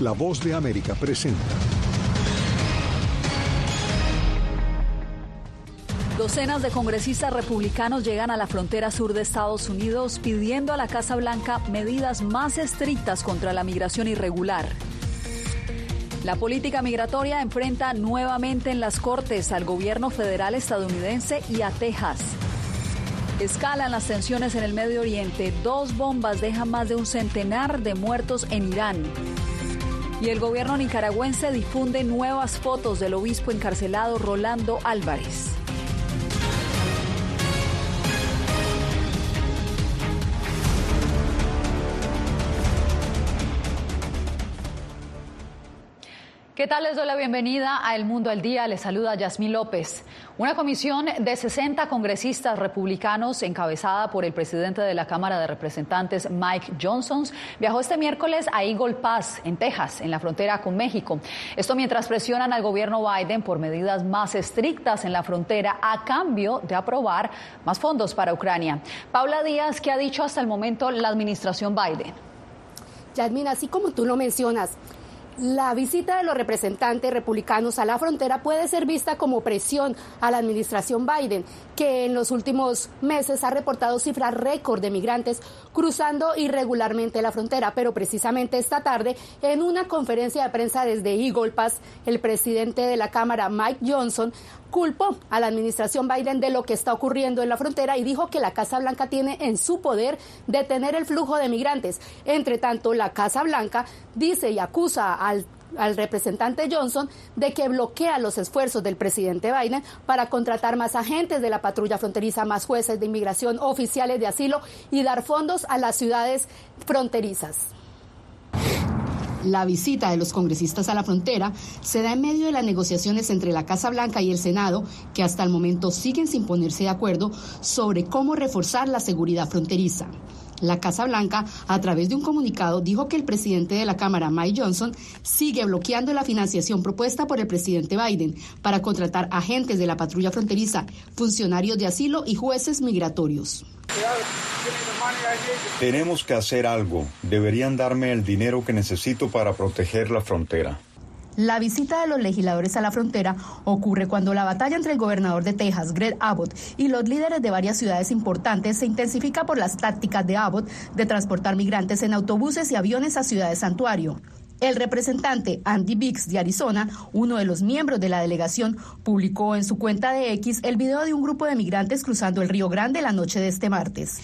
La voz de América presenta. Docenas de congresistas republicanos llegan a la frontera sur de Estados Unidos pidiendo a la Casa Blanca medidas más estrictas contra la migración irregular. La política migratoria enfrenta nuevamente en las Cortes al gobierno federal estadounidense y a Texas. Escalan las tensiones en el Medio Oriente. Dos bombas dejan más de un centenar de muertos en Irán. Y el gobierno nicaragüense difunde nuevas fotos del obispo encarcelado Rolando Álvarez. ¿Qué tal? Les doy la bienvenida a El Mundo al Día. Les saluda Yasmín López. Una comisión de 60 congresistas republicanos encabezada por el presidente de la Cámara de Representantes, Mike Johnson, viajó este miércoles a Eagle Pass, en Texas, en la frontera con México. Esto mientras presionan al gobierno Biden por medidas más estrictas en la frontera a cambio de aprobar más fondos para Ucrania. Paula Díaz, ¿qué ha dicho hasta el momento la administración Biden? Yasmín, así como tú lo mencionas, la visita de los representantes republicanos a la frontera puede ser vista como presión a la administración Biden, que en los últimos meses ha reportado cifras récord de migrantes cruzando irregularmente la frontera. Pero precisamente esta tarde, en una conferencia de prensa desde Eagle Pass, el presidente de la Cámara, Mike Johnson, culpó a la administración Biden de lo que está ocurriendo en la frontera y dijo que la Casa Blanca tiene en su poder detener el flujo de migrantes. Entre tanto, la Casa Blanca dice y acusa al al representante Johnson de que bloquea los esfuerzos del presidente Biden para contratar más agentes de la patrulla fronteriza, más jueces de inmigración, oficiales de asilo y dar fondos a las ciudades fronterizas. La visita de los congresistas a la frontera se da en medio de las negociaciones entre la Casa Blanca y el Senado, que hasta el momento siguen sin ponerse de acuerdo sobre cómo reforzar la seguridad fronteriza. La Casa Blanca, a través de un comunicado, dijo que el presidente de la Cámara, Mike Johnson, sigue bloqueando la financiación propuesta por el presidente Biden para contratar agentes de la patrulla fronteriza, funcionarios de asilo y jueces migratorios. Tenemos que hacer algo. Deberían darme el dinero que necesito para proteger la frontera. La visita de los legisladores a la frontera ocurre cuando la batalla entre el gobernador de Texas, Greg Abbott, y los líderes de varias ciudades importantes se intensifica por las tácticas de Abbott de transportar migrantes en autobuses y aviones a ciudades santuario. El representante Andy Biggs de Arizona, uno de los miembros de la delegación, publicó en su cuenta de X el video de un grupo de migrantes cruzando el Río Grande la noche de este martes.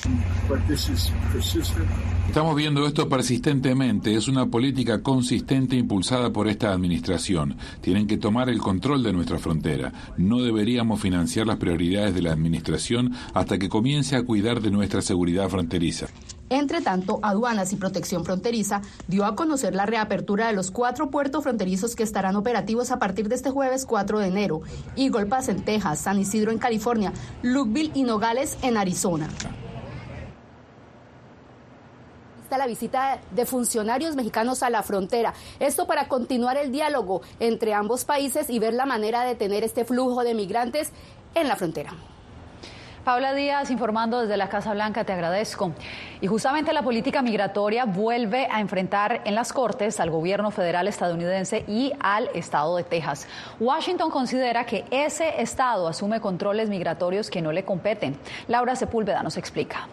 Estamos viendo esto persistentemente. Es una política consistente impulsada por esta administración. Tienen que tomar el control de nuestra frontera. No deberíamos financiar las prioridades de la administración hasta que comience a cuidar de nuestra seguridad fronteriza. Entre tanto, Aduanas y Protección Fronteriza dio a conocer la reapertura de los cuatro puertos fronterizos que estarán operativos a partir de este jueves 4 de enero. Eagle Pass en Texas, San Isidro en California, Lukeville y Nogales en Arizona la visita de funcionarios mexicanos a la frontera. Esto para continuar el diálogo entre ambos países y ver la manera de tener este flujo de migrantes en la frontera. Paula Díaz informando desde la Casa Blanca, te agradezco. Y justamente la política migratoria vuelve a enfrentar en las Cortes al gobierno federal estadounidense y al estado de Texas. Washington considera que ese estado asume controles migratorios que no le competen. Laura Sepúlveda nos explica.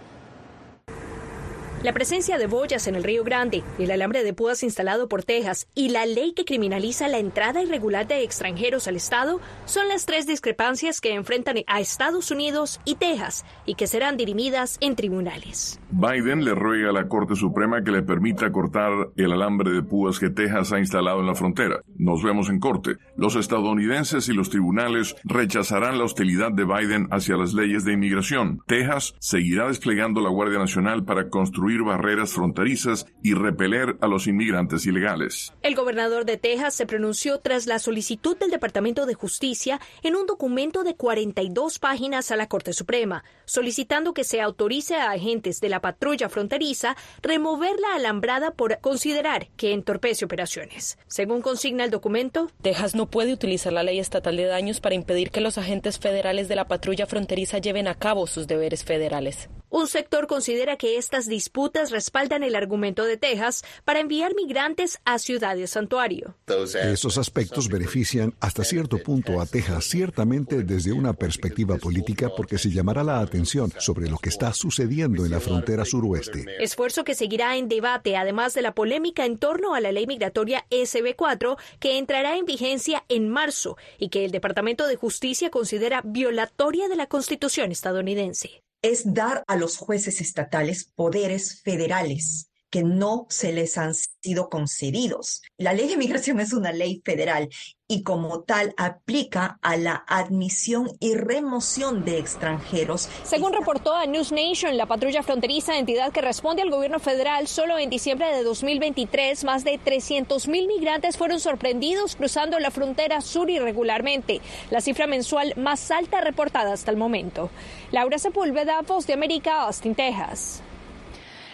La presencia de boyas en el Río Grande, el alambre de púas instalado por Texas y la ley que criminaliza la entrada irregular de extranjeros al Estado son las tres discrepancias que enfrentan a Estados Unidos y Texas y que serán dirimidas en tribunales. Biden le ruega a la Corte Suprema que le permita cortar el alambre de púas que Texas ha instalado en la frontera. Nos vemos en corte. Los estadounidenses y los tribunales rechazarán la hostilidad de Biden hacia las leyes de inmigración. Texas seguirá desplegando la Guardia Nacional para construir barreras fronterizas y repeler a los inmigrantes ilegales. El gobernador de Texas se pronunció tras la solicitud del Departamento de Justicia en un documento de 42 páginas a la Corte Suprema, solicitando que se autorice a agentes de la patrulla fronteriza remover la alambrada por considerar que entorpece operaciones. Según consigna el el documento, Texas no puede utilizar la ley estatal de daños para impedir que los agentes federales de la patrulla fronteriza lleven a cabo sus deberes federales. Un sector considera que estas disputas respaldan el argumento de Texas para enviar migrantes a ciudades santuario. Esos aspectos benefician hasta cierto punto a Texas, ciertamente desde una perspectiva política, porque se llamará la atención sobre lo que está sucediendo en la frontera suroeste. Esfuerzo que seguirá en debate, además de la polémica en torno a la ley migratoria SB4, que entrará en vigencia en marzo y que el Departamento de Justicia considera violatoria de la Constitución estadounidense es dar a los jueces estatales poderes federales que no se les han sido concedidos. La ley de migración es una ley federal y como tal aplica a la admisión y remoción de extranjeros. Según reportó a News Nation, la patrulla fronteriza, entidad que responde al gobierno federal, solo en diciembre de 2023 más de 300 mil migrantes fueron sorprendidos cruzando la frontera sur irregularmente, la cifra mensual más alta reportada hasta el momento. Laura Sepúlveda, Voz de América, Austin, Texas.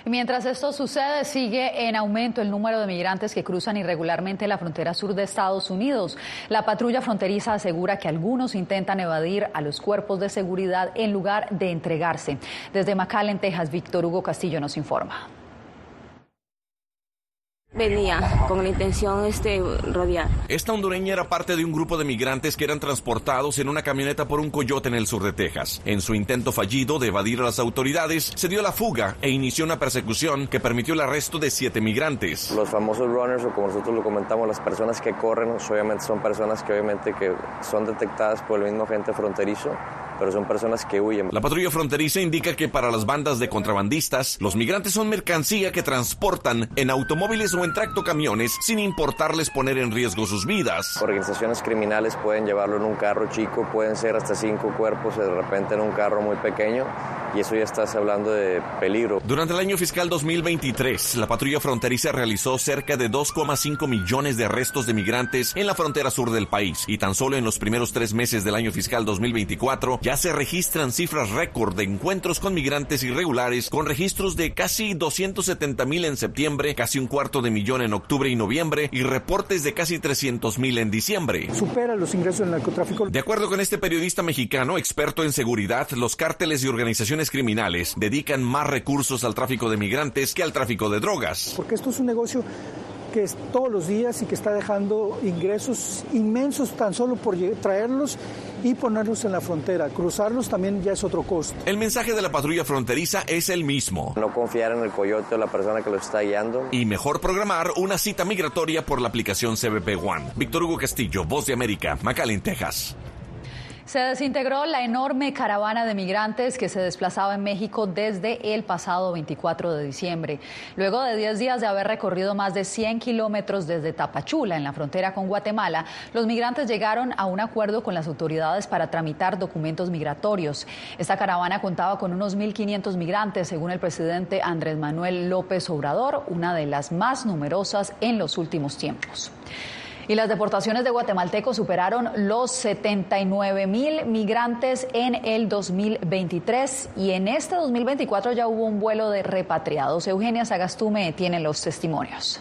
Mientras esto sucede, sigue en aumento el número de migrantes que cruzan irregularmente la frontera sur de Estados Unidos. La patrulla fronteriza asegura que algunos intentan evadir a los cuerpos de seguridad en lugar de entregarse. Desde McAllen, Texas, Víctor Hugo Castillo nos informa venía con la intención este rodear. Esta hondureña era parte de un grupo de migrantes que eran transportados en una camioneta por un coyote en el sur de Texas. En su intento fallido de evadir a las autoridades, se dio la fuga e inició una persecución que permitió el arresto de siete migrantes. Los famosos runners o como nosotros lo comentamos, las personas que corren, obviamente son personas que obviamente que son detectadas por el mismo agente fronterizo pero son personas que huyen. La patrulla fronteriza indica que para las bandas de contrabandistas, los migrantes son mercancía que transportan en automóviles o en tractocamiones sin importarles poner en riesgo sus vidas. Organizaciones criminales pueden llevarlo en un carro chico, pueden ser hasta cinco cuerpos de repente en un carro muy pequeño y eso ya estás hablando de peligro. Durante el año fiscal 2023, la patrulla fronteriza realizó cerca de 2,5 millones de arrestos de migrantes en la frontera sur del país y tan solo en los primeros tres meses del año fiscal 2024 ya se registran cifras récord de encuentros con migrantes irregulares con registros de casi 270 mil en septiembre, casi un cuarto de millón en octubre y noviembre y reportes de casi 300 mil en diciembre. Supera los ingresos del narcotráfico. De acuerdo con este periodista mexicano, experto en seguridad, los cárteles y organizaciones criminales dedican más recursos al tráfico de migrantes que al tráfico de drogas. Porque esto es un negocio que es todos los días y que está dejando ingresos inmensos tan solo por traerlos y ponerlos en la frontera. Cruzarlos también ya es otro costo. El mensaje de la patrulla fronteriza es el mismo. No confiar en el coyote o la persona que lo está guiando. Y mejor programar una cita migratoria por la aplicación CBP One. Víctor Hugo Castillo, Voz de América, McAllen, Texas. Se desintegró la enorme caravana de migrantes que se desplazaba en México desde el pasado 24 de diciembre. Luego de 10 días de haber recorrido más de 100 kilómetros desde Tapachula, en la frontera con Guatemala, los migrantes llegaron a un acuerdo con las autoridades para tramitar documentos migratorios. Esta caravana contaba con unos 1.500 migrantes, según el presidente Andrés Manuel López Obrador, una de las más numerosas en los últimos tiempos. Y las deportaciones de guatemaltecos superaron los 79 mil migrantes en el 2023 y en este 2024 ya hubo un vuelo de repatriados. Eugenia Sagastume tiene los testimonios.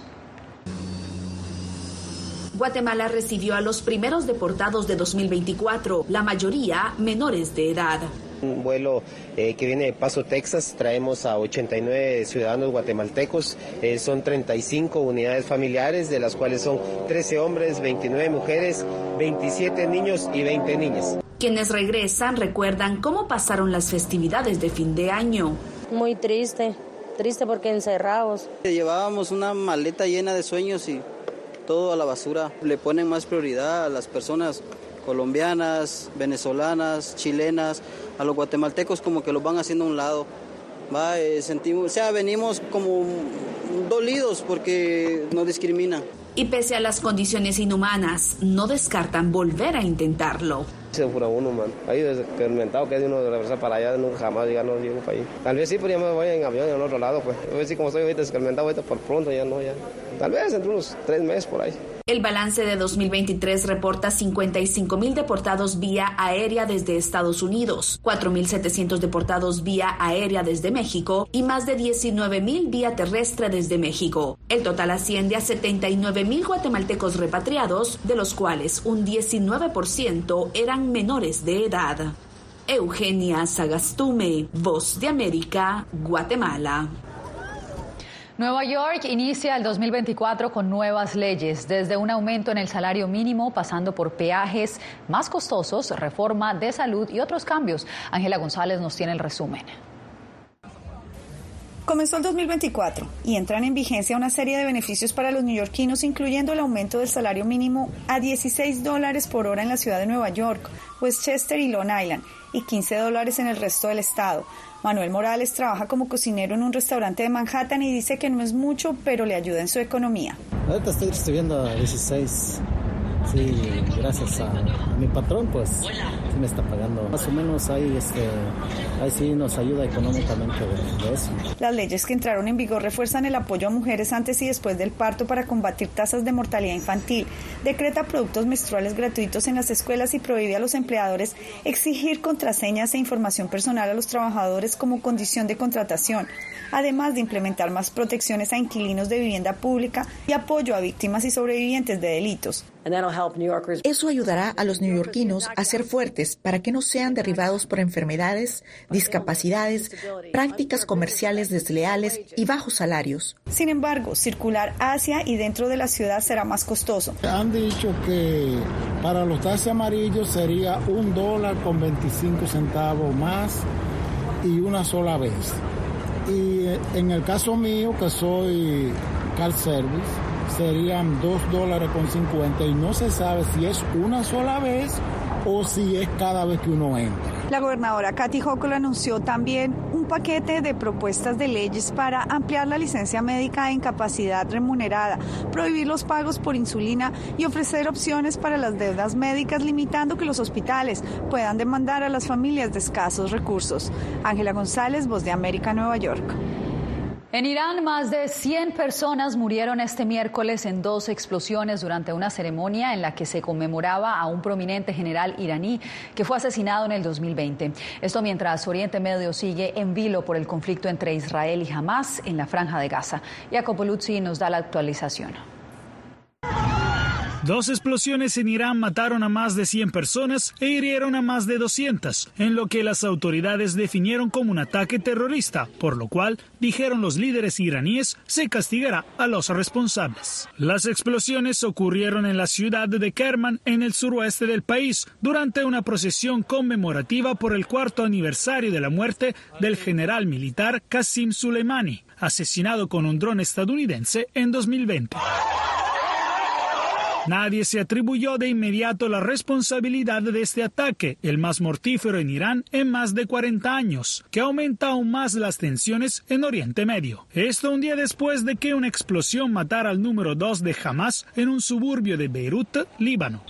Guatemala recibió a los primeros deportados de 2024, la mayoría menores de edad. Un vuelo eh, que viene de Paso, Texas. Traemos a 89 ciudadanos guatemaltecos. Eh, son 35 unidades familiares, de las cuales son 13 hombres, 29 mujeres, 27 niños y 20 niñas. Quienes regresan recuerdan cómo pasaron las festividades de fin de año. Muy triste, triste porque encerrados. Llevábamos una maleta llena de sueños y todo a la basura. Le ponen más prioridad a las personas colombianas, venezolanas, chilenas, a los guatemaltecos como que los van haciendo a un lado. Va, eh, sentimos, o sea, venimos como dolidos porque nos discriminan. Y pese a las condiciones inhumanas, no descartan volver a intentarlo. Se fura uno, man. Ahí experimentado que es uno de regresar para allá, nunca jamás ya no llego para ahí. Tal vez sí, pero ya me voy en avión en otro lado, pues. A ver si como estoy ahorita experimentado ahorita por pronto, ya no, ya. Tal vez entre unos tres meses por ahí. El balance de 2023 reporta 55 mil deportados vía aérea desde Estados Unidos, 4.700 deportados vía aérea desde México y más de 19 mil vía terrestre desde México. El total asciende a 79 mil guatemaltecos repatriados, de los cuales un 19% eran menores de edad. Eugenia Sagastume, Voz de América, Guatemala. Nueva York inicia el 2024 con nuevas leyes, desde un aumento en el salario mínimo, pasando por peajes más costosos, reforma de salud y otros cambios. Ángela González nos tiene el resumen. Comenzó el 2024 y entran en vigencia una serie de beneficios para los neoyorquinos, incluyendo el aumento del salario mínimo a 16 dólares por hora en la ciudad de Nueva York, Westchester y Long Island, y 15 dólares en el resto del estado. Manuel Morales trabaja como cocinero en un restaurante de Manhattan y dice que no es mucho, pero le ayuda en su economía. Ahorita estoy recibiendo 16 Sí, gracias a, mi patrón, pues me está pagando. Más o menos ahí, este, ahí sí nos ayuda económicamente. Las leyes que entraron en vigor refuerzan el apoyo a mujeres antes y después del parto para combatir tasas de mortalidad infantil. Decreta productos menstruales gratuitos en las escuelas y prohíbe a los empleadores exigir contraseñas e información personal a los trabajadores como condición de contratación además de implementar más protecciones a inquilinos de vivienda pública y apoyo a víctimas y sobrevivientes de delitos. Eso ayudará a los neoyorquinos a ser fuertes para que no sean derribados por enfermedades, discapacidades, prácticas comerciales desleales y bajos salarios. Sin embargo, circular hacia y dentro de la ciudad será más costoso. Han dicho que para los taxis amarillos sería un dólar con 25 centavos más y una sola vez. Y en el caso mío, que soy car service, serían 2 dólares con 50 y no se sabe si es una sola vez o si es cada vez que uno entra. La gobernadora Kathy Hochul anunció también un paquete de propuestas de leyes para ampliar la licencia médica de incapacidad remunerada, prohibir los pagos por insulina y ofrecer opciones para las deudas médicas, limitando que los hospitales puedan demandar a las familias de escasos recursos. Ángela González, Voz de América, Nueva York. En Irán, más de 100 personas murieron este miércoles en dos explosiones durante una ceremonia en la que se conmemoraba a un prominente general iraní que fue asesinado en el 2020. Esto mientras Oriente Medio sigue en vilo por el conflicto entre Israel y Hamas en la franja de Gaza. Jacopo Luzzi nos da la actualización. Dos explosiones en Irán mataron a más de 100 personas e hirieron a más de 200, en lo que las autoridades definieron como un ataque terrorista, por lo cual, dijeron los líderes iraníes, se castigará a los responsables. Las explosiones ocurrieron en la ciudad de Kerman, en el suroeste del país, durante una procesión conmemorativa por el cuarto aniversario de la muerte del general militar Qasim Soleimani, asesinado con un dron estadounidense en 2020. Nadie se atribuyó de inmediato la responsabilidad de este ataque, el más mortífero en Irán en más de 40 años, que aumenta aún más las tensiones en Oriente Medio. Esto un día después de que una explosión matara al número 2 de Hamas en un suburbio de Beirut, Líbano.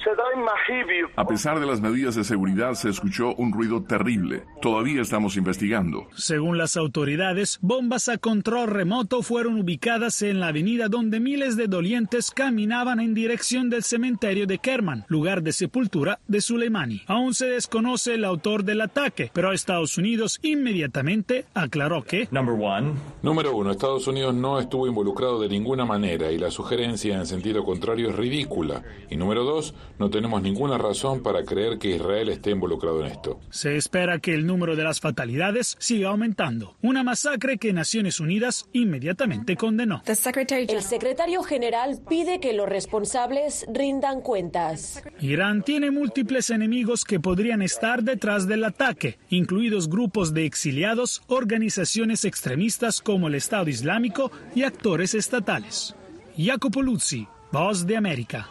A pesar de las medidas de seguridad, se escuchó un ruido terrible. Todavía estamos investigando. Según las autoridades, bombas a control remoto fueron ubicadas en la avenida donde miles de dolientes caminaban en dirección del cementerio de Kerman, lugar de sepultura de Soleimani. Aún se desconoce el autor del ataque, pero Estados Unidos inmediatamente aclaró que Número uno, Estados Unidos no estuvo involucrado de ninguna manera y la sugerencia en sentido contrario es ridícula. Y número dos, no tenemos ninguna razón para creer que Israel esté involucrado en esto. Se espera que el número de las fatalidades siga aumentando, una masacre que Naciones Unidas inmediatamente condenó. El secretario general pide que los responsables rindan cuentas. Irán tiene múltiples enemigos que podrían estar detrás del ataque, incluidos grupos de exiliados, organizaciones extremistas como el Estado Islámico y actores estatales. Jacopo Luzzi, Voz de América.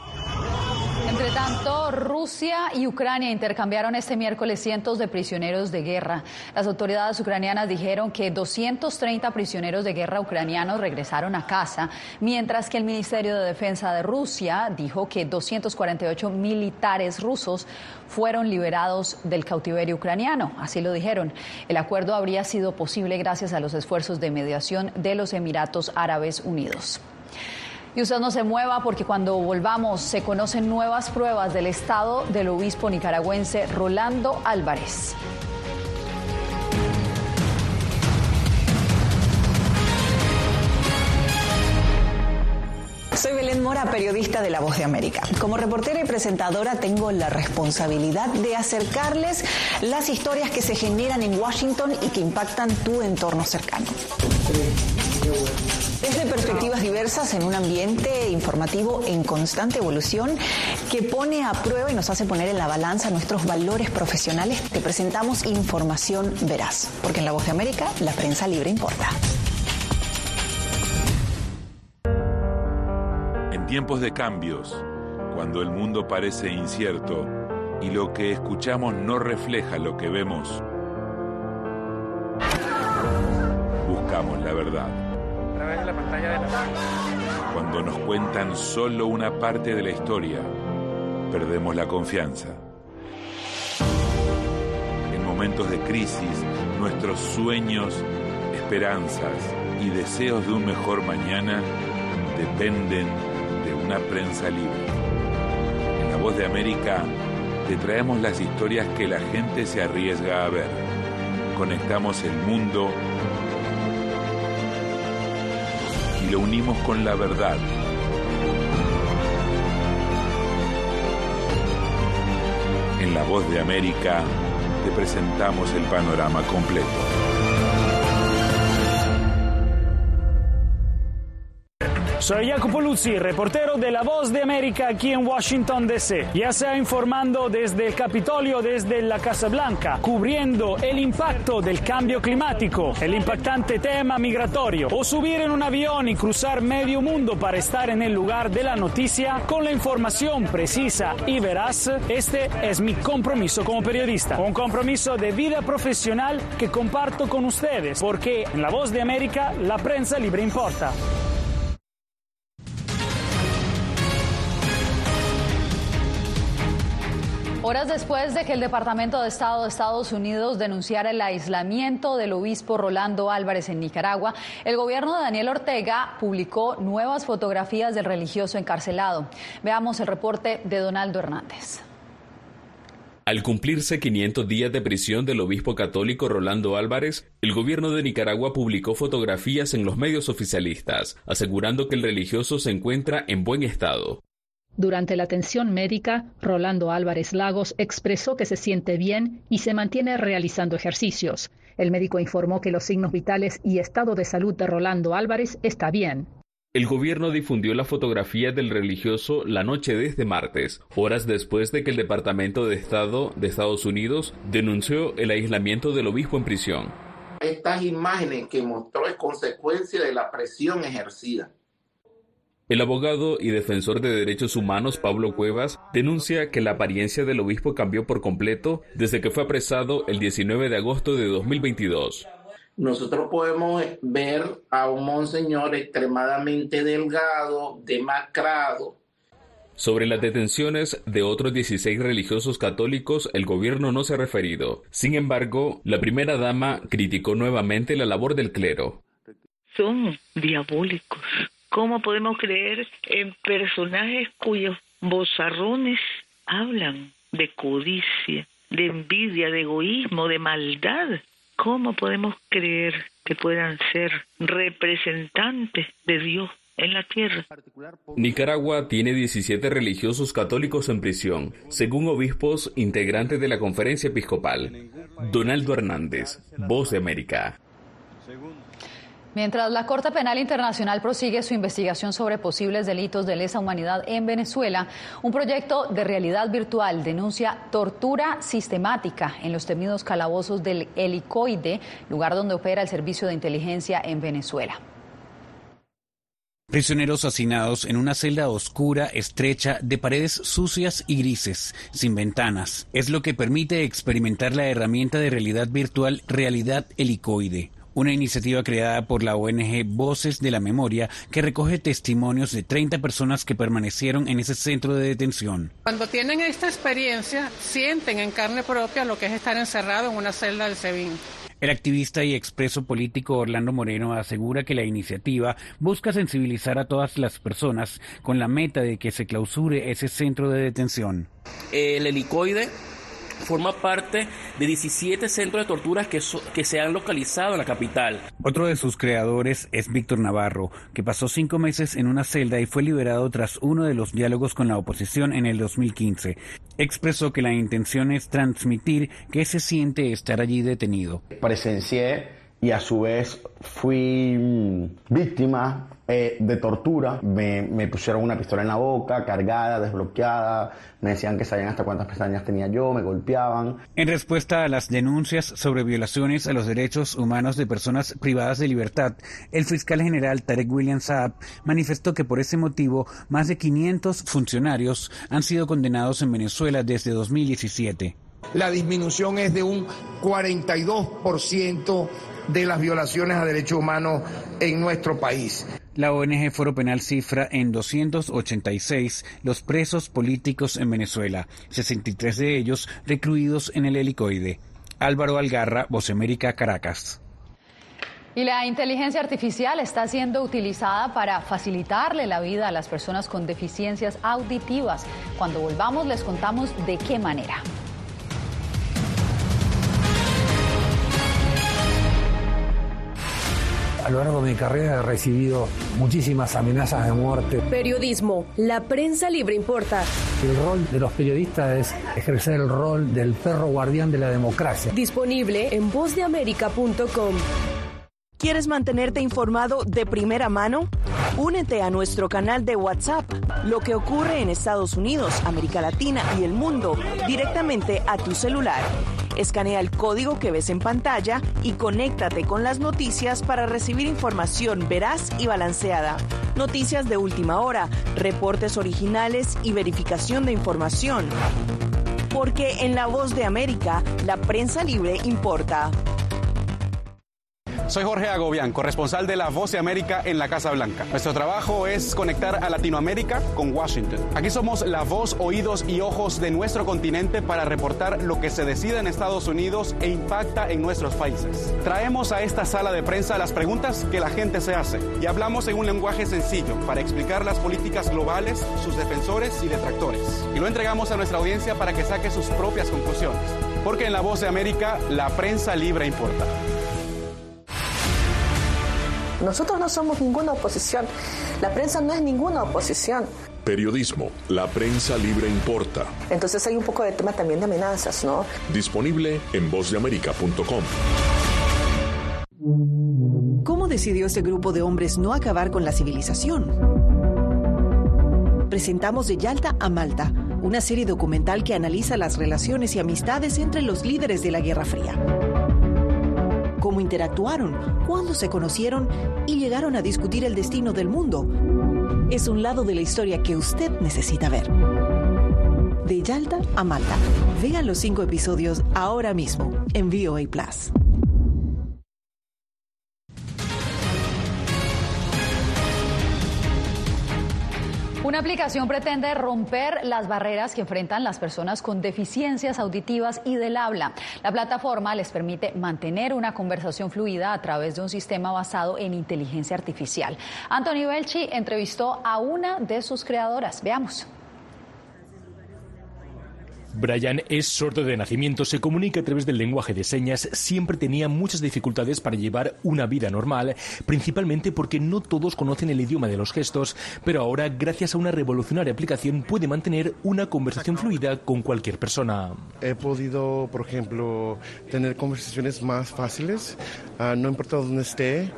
Tanto, Rusia y Ucrania intercambiaron este miércoles cientos de prisioneros de guerra. Las autoridades ucranianas dijeron que 230 prisioneros de guerra ucranianos regresaron a casa, mientras que el Ministerio de Defensa de Rusia dijo que 248 militares rusos fueron liberados del cautiverio ucraniano. Así lo dijeron. El acuerdo habría sido posible gracias a los esfuerzos de mediación de los Emiratos Árabes Unidos. Y usted no se mueva porque cuando volvamos se conocen nuevas pruebas del estado del obispo nicaragüense Rolando Álvarez. Soy Belén Mora, periodista de La Voz de América. Como reportera y presentadora tengo la responsabilidad de acercarles las historias que se generan en Washington y que impactan tu entorno cercano. Desde perspectivas diversas en un ambiente informativo en constante evolución que pone a prueba y nos hace poner en la balanza nuestros valores profesionales, te presentamos información veraz, porque en La Voz de América la prensa libre importa. En tiempos de cambios, cuando el mundo parece incierto y lo que escuchamos no refleja lo que vemos, buscamos la verdad Cuando nos cuentan solo una parte de la historia, perdemos la confianza. En momentos de crisis, nuestros sueños, esperanzas y deseos de un mejor mañana dependen de una prensa libre. En La Voz de América te traemos las historias que la gente se arriesga a ver. Conectamos el mundo y lo unimos con la verdad. En La Voz de América te presentamos el panorama completo. Soy Jacopo Luzzi, reportero de La Voz de América aquí en Washington, D.C. Ya sea informando desde el Capitolio, desde la Casa Blanca, cubriendo el impacto del cambio climático, el impactante tema migratorio, o subir en un avión y cruzar medio mundo para estar en el lugar de la noticia con la información precisa y veraz, este es mi compromiso como periodista. Un compromiso de vida profesional que comparto con ustedes, porque en La Voz de América la prensa libre importa. Después de que el Departamento de Estado de Estados Unidos denunciara el aislamiento del obispo Rolando Álvarez en Nicaragua, el gobierno de Daniel Ortega publicó nuevas fotografías del religioso encarcelado. Veamos el reporte de Donaldo Hernández. Al cumplirse 500 días de prisión del obispo católico Rolando Álvarez, el gobierno de Nicaragua publicó fotografías en los medios oficialistas, asegurando que el religioso se encuentra en buen estado. Durante la atención médica, Rolando Álvarez Lagos expresó que se siente bien y se mantiene realizando ejercicios. El médico informó que los signos vitales y estado de salud de Rolando Álvarez está bien. El gobierno difundió la fotografía del religioso la noche de este martes, horas después de que el Departamento de Estado de Estados Unidos denunció el aislamiento del obispo en prisión. Estas imágenes que mostró es consecuencia de la presión ejercida el abogado y defensor de derechos humanos Pablo Cuevas denuncia que la apariencia del obispo cambió por completo desde que fue apresado el 19 de agosto de 2022. Nosotros podemos ver a un monseñor extremadamente delgado, demacrado. Sobre las detenciones de otros 16 religiosos católicos, el gobierno no se ha referido. Sin embargo, la primera dama criticó nuevamente la labor del clero. Son diabólicos ¿Cómo podemos creer en personajes cuyos bozarrones hablan de codicia, de envidia, de egoísmo, de maldad? ¿Cómo podemos creer que puedan ser representantes de Dios en la tierra. Nicaragua tiene 17 religiosos católicos en prisión, según obispos integrantes de la conferencia episcopal. Donaldo Hernández, Voz de América. Mientras la Corte Penal Internacional prosigue su investigación sobre posibles delitos de lesa humanidad en Venezuela, un proyecto de realidad virtual denuncia tortura sistemática en los temidos calabozos del Helicoide, lugar donde opera el servicio de inteligencia en Venezuela. Prisioneros hacinados en una celda oscura, estrecha, de paredes sucias y grises, sin ventanas. Es lo que permite experimentar la herramienta de realidad virtual Realidad Helicoide, una iniciativa creada por la ONG Voces de la Memoria que recoge testimonios de 30 personas que permanecieron en ese centro de detención. Cuando tienen esta experiencia, sienten en carne propia lo que es estar encerrado en una celda del SEBIN. El activista y expreso político Orlando Moreno asegura que la iniciativa busca sensibilizar a todas las personas con la meta de que se clausure ese centro de detención. El helicoide forma parte de 17 centros de torturas que, que, se han localizado en la capital. Otro de sus creadores es Víctor Navarro, que pasó cinco meses en una celda y fue liberado tras uno de los diálogos con la oposición en el 2015. Expresó que la intención es transmitir que se siente estar allí detenido. Presencié y a su vez fui mm, víctima eh, de tortura. Me, me, pusieron una pistola en la boca, cargada, desbloqueada. Me decían que sabían hasta cuántas pestañas tenía yo, me golpeaban. En respuesta a las denuncias sobre violaciones a los derechos humanos de personas privadas de libertad, el fiscal general Tarek William Saab manifestó que por ese motivo más de 500 funcionarios han sido condenados en Venezuela desde 2017. La disminución es de un 42% de las violaciones a derechos humanos en nuestro país. La ONG Foro Penal cifra en 286 los presos políticos en Venezuela, 63 de ellos recluidos en el helicoide. Álvaro Algarra, Voz América, Caracas. Y la inteligencia artificial está siendo utilizada para facilitarle la vida a las personas con deficiencias auditivas. Cuando volvamos les contamos de qué manera. A lo largo de mi carrera he recibido muchísimas amenazas de muerte. Periodismo, la prensa libre importa. El rol de los periodistas es ejercer el rol del perro guardián de la democracia. Disponible en vozdeamerica.com. ¿Quieres mantenerte informado de primera mano? Únete a nuestro canal de WhatsApp. Lo que ocurre en Estados Unidos, América Latina y el mundo directamente a tu celular. Escanea el código que ves en pantalla y conéctate con las noticias para recibir información veraz y balanceada. Noticias de última hora, reportes originales y verificación de información. Porque en La Voz de América, la prensa libre importa. Soy Jorge Agobián, corresponsal de La Voz de América en la Casa Blanca. Nuestro trabajo es conectar a Latinoamérica con Washington. Aquí somos la voz, oídos y ojos de nuestro continente para reportar lo que se decide en Estados Unidos e impacta en nuestros países. Traemos a esta sala de prensa las preguntas que la gente se hace y hablamos en un lenguaje sencillo para explicar las políticas globales, sus defensores y detractores. Y lo entregamos a nuestra audiencia para que saque sus propias conclusiones. Porque en La Voz de América, la prensa libre importa. Nosotros no somos ninguna oposición. La prensa no es ninguna oposición. Periodismo, la prensa libre importa. Entonces hay un poco de tema también de amenazas, ¿no? Disponible en vozdeamerica.com. ¿Cómo decidió ese grupo de hombres no acabar con la civilización? Presentamos de Yalta a Malta, una serie documental que analiza las relaciones y amistades entre los líderes de la Guerra Fría cómo interactuaron, cuándo se conocieron y llegaron a discutir el destino del mundo. Es un lado de la historia que usted necesita ver. De Yalta a Malta. Vean los cinco episodios ahora mismo en VOA Plus. Una aplicación pretende romper las barreras que enfrentan las personas con deficiencias auditivas y del habla. La plataforma les permite mantener una conversación fluida a través de un sistema basado en inteligencia artificial. Anthony Belchi entrevistó a una de sus creadoras. Veamos. Brian es sordo de nacimiento, se comunica a través del lenguaje de señas, siempre tenía muchas dificultades para llevar una vida normal, principalmente porque no todos conocen el idioma de los gestos, pero ahora, gracias a una revolucionaria aplicación, puede mantener una conversación fluida con cualquier persona. He podido, por ejemplo, tener conversaciones más fáciles, ah, no importa dónde esté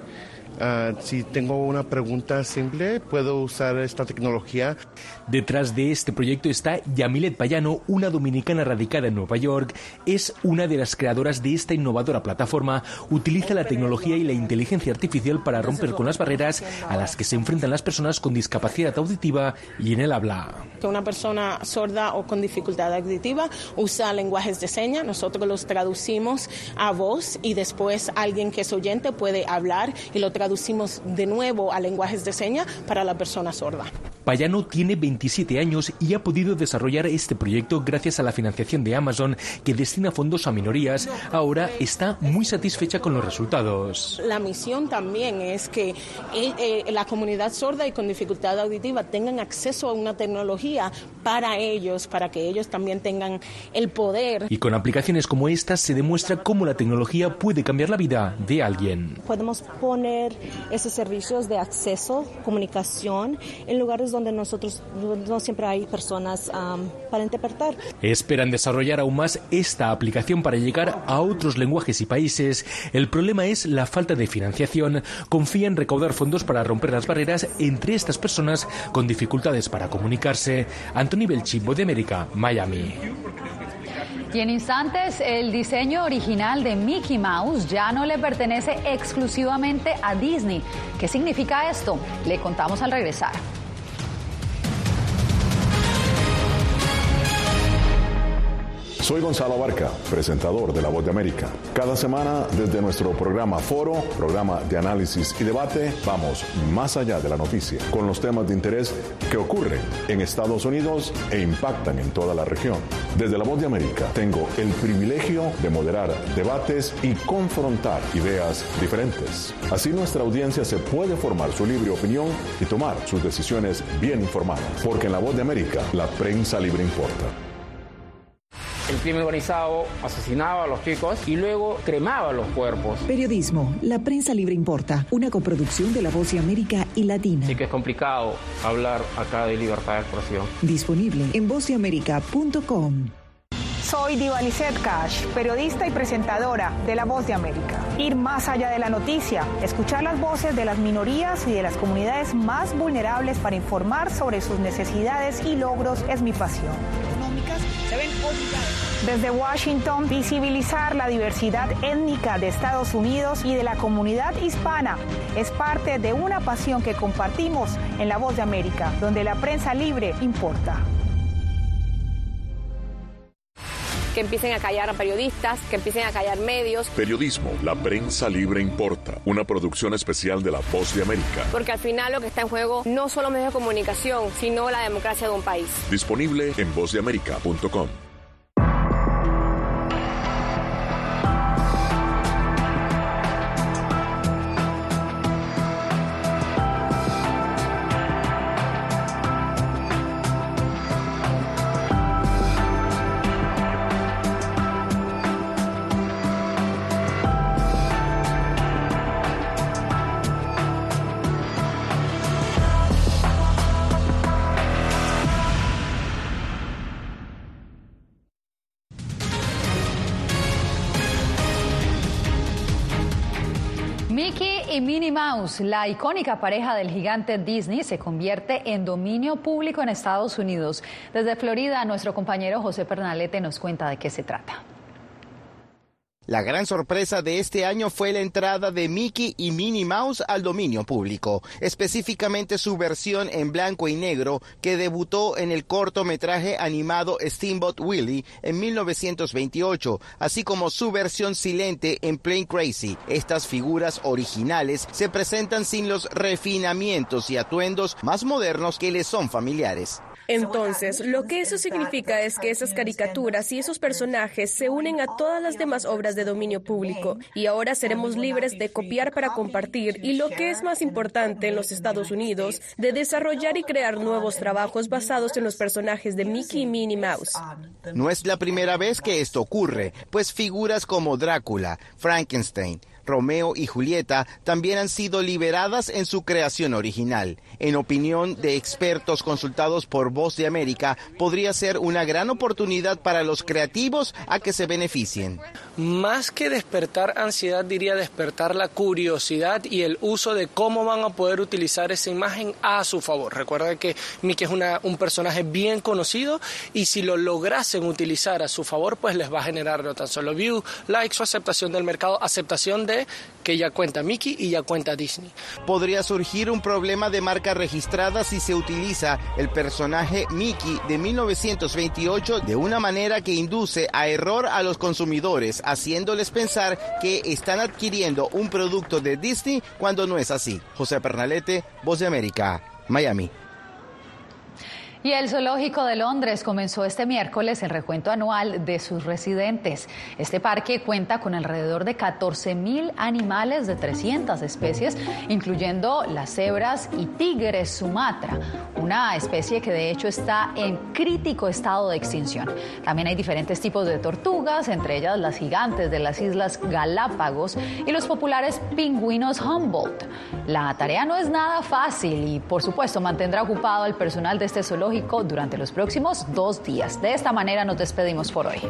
Ah, si tengo una pregunta simple, puedo usar esta tecnología. Detrás de este proyecto está Yamilet Payano, una dominicana radicada en Nueva York. Es una de las creadoras de esta innovadora plataforma. Utiliza la tecnología y la inteligencia artificial para romper con las barreras a las que se enfrentan las personas con discapacidad auditiva y en el habla. Que una persona sorda o con dificultad auditiva usa lenguajes de señas, nosotros los traducimos a voz y después alguien que es oyente puede hablar y lo traducimos de nuevo a lenguajes de señas para la persona sorda. Payano tiene 27 años y ha podido desarrollar este proyecto gracias a la financiación de Amazon que destina fondos a minorías. Ahora está muy satisfecha con los resultados. La misión también es que eh, eh, la comunidad sorda y con dificultad auditiva tengan acceso a una tecnología para ellos, para que ellos también tengan el poder. Y con aplicaciones como estas se demuestra cómo la tecnología puede cambiar la vida de alguien. Podemos poner esos servicios de acceso, comunicación, en lugares donde nosotros no siempre hay personas para interpretar. Esperan desarrollar aún más esta aplicación para llegar a otros lenguajes y países. El problema es la falta de financiación. Confían en recaudar fondos para romper las barreras entre estas personas con dificultades para comunicarse. Anthony Belchi, de América, Miami. Y en instantes, el diseño original de Mickey Mouse ya no le pertenece exclusivamente a Disney. ¿Qué significa esto? Le contamos al regresar. Soy Gonzalo Barca, presentador de La Voz de América. Cada semana, desde nuestro programa Foro, programa de análisis y debate, vamos más allá de la noticia, con los temas de interés que ocurren en Estados Unidos e impactan en toda la región. Desde La Voz de América, tengo el privilegio de moderar debates y confrontar ideas diferentes. Así nuestra audiencia se puede formar su libre opinión y tomar sus decisiones bien informadas, porque en La Voz de América, la prensa libre importa. El crimen organizado asesinaba a los chicos y luego cremaba los cuerpos. Periodismo, la prensa libre importa, una coproducción de La Voz de América y Latina. Sí que es complicado hablar acá de libertad de expresión. Disponible en vozdeamerica.com. Soy Diva Cash, periodista y presentadora de La Voz de América. Ir más allá de la noticia, escuchar las voces de las minorías y de las comunidades más vulnerables para informar sobre sus necesidades y logros es mi pasión. Desde Washington, visibilizar la diversidad étnica de Estados Unidos y de la comunidad hispana es parte de una pasión que compartimos en La Voz de América, donde la prensa libre importa. Que empiecen a callar a periodistas, que empiecen a callar medios. Periodismo, la prensa libre importa. Una producción especial de La Voz de América. Porque al final lo que está en juego no solo medios de comunicación, sino la democracia de un país. Disponible en vozdeamerica.com. la icónica pareja del gigante Disney, se convierte en dominio público en Estados Unidos. Desde Florida, nuestro compañero José Pernalete nos cuenta de qué se trata. La gran sorpresa de este año fue la entrada de Mickey y Minnie Mouse al dominio público, específicamente su versión en blanco y negro que debutó en el cortometraje animado Steamboat Willie en 1928, así como su versión silente en Plain Crazy. Estas figuras originales se presentan sin los refinamientos y atuendos más modernos que les son familiares. Entonces, lo que eso significa es que esas caricaturas y esos personajes se unen a todas las demás obras de dominio público y ahora seremos libres de copiar para compartir y lo que es más importante en los Estados Unidos, de desarrollar y crear nuevos trabajos basados en los personajes de Mickey y Minnie Mouse. No es la primera vez que esto ocurre, pues figuras como Drácula, Frankenstein, Romeo y Julieta también han sido liberadas en su creación original. En opinión de expertos consultados por Voz de América, podría ser una gran oportunidad para los creativos a que se beneficien. Más que despertar ansiedad, diría despertar la curiosidad y el uso de cómo van a poder utilizar esa imagen a su favor. Recuerda que Mickey es un personaje bien conocido y si lo lograsen utilizar a su favor, pues les va a generar no tan solo view, likes o aceptación del mercado, aceptación de que ya cuenta Mickey y ya cuenta Disney. Podría surgir un problema de marca registrada si se utiliza el personaje Mickey de 1928 de una manera que induce a error a los consumidores, haciéndoles pensar que están adquiriendo un producto de Disney cuando no es así. José Pernalete, Voz de América, Miami. Y el Zoológico de Londres comenzó este miércoles el recuento anual de sus residentes. Este parque cuenta con alrededor de 14 mil animales de 300 especies, incluyendo las cebras y tigres Sumatra, una especie que de hecho está en crítico estado de extinción. También hay diferentes tipos de tortugas, entre ellas las gigantes de las Islas Galápagos y los populares pingüinos Humboldt. La tarea no es nada fácil y, por supuesto, mantendrá ocupado al personal de este zoológico durante los próximos dos días. De esta manera nos despedimos por hoy.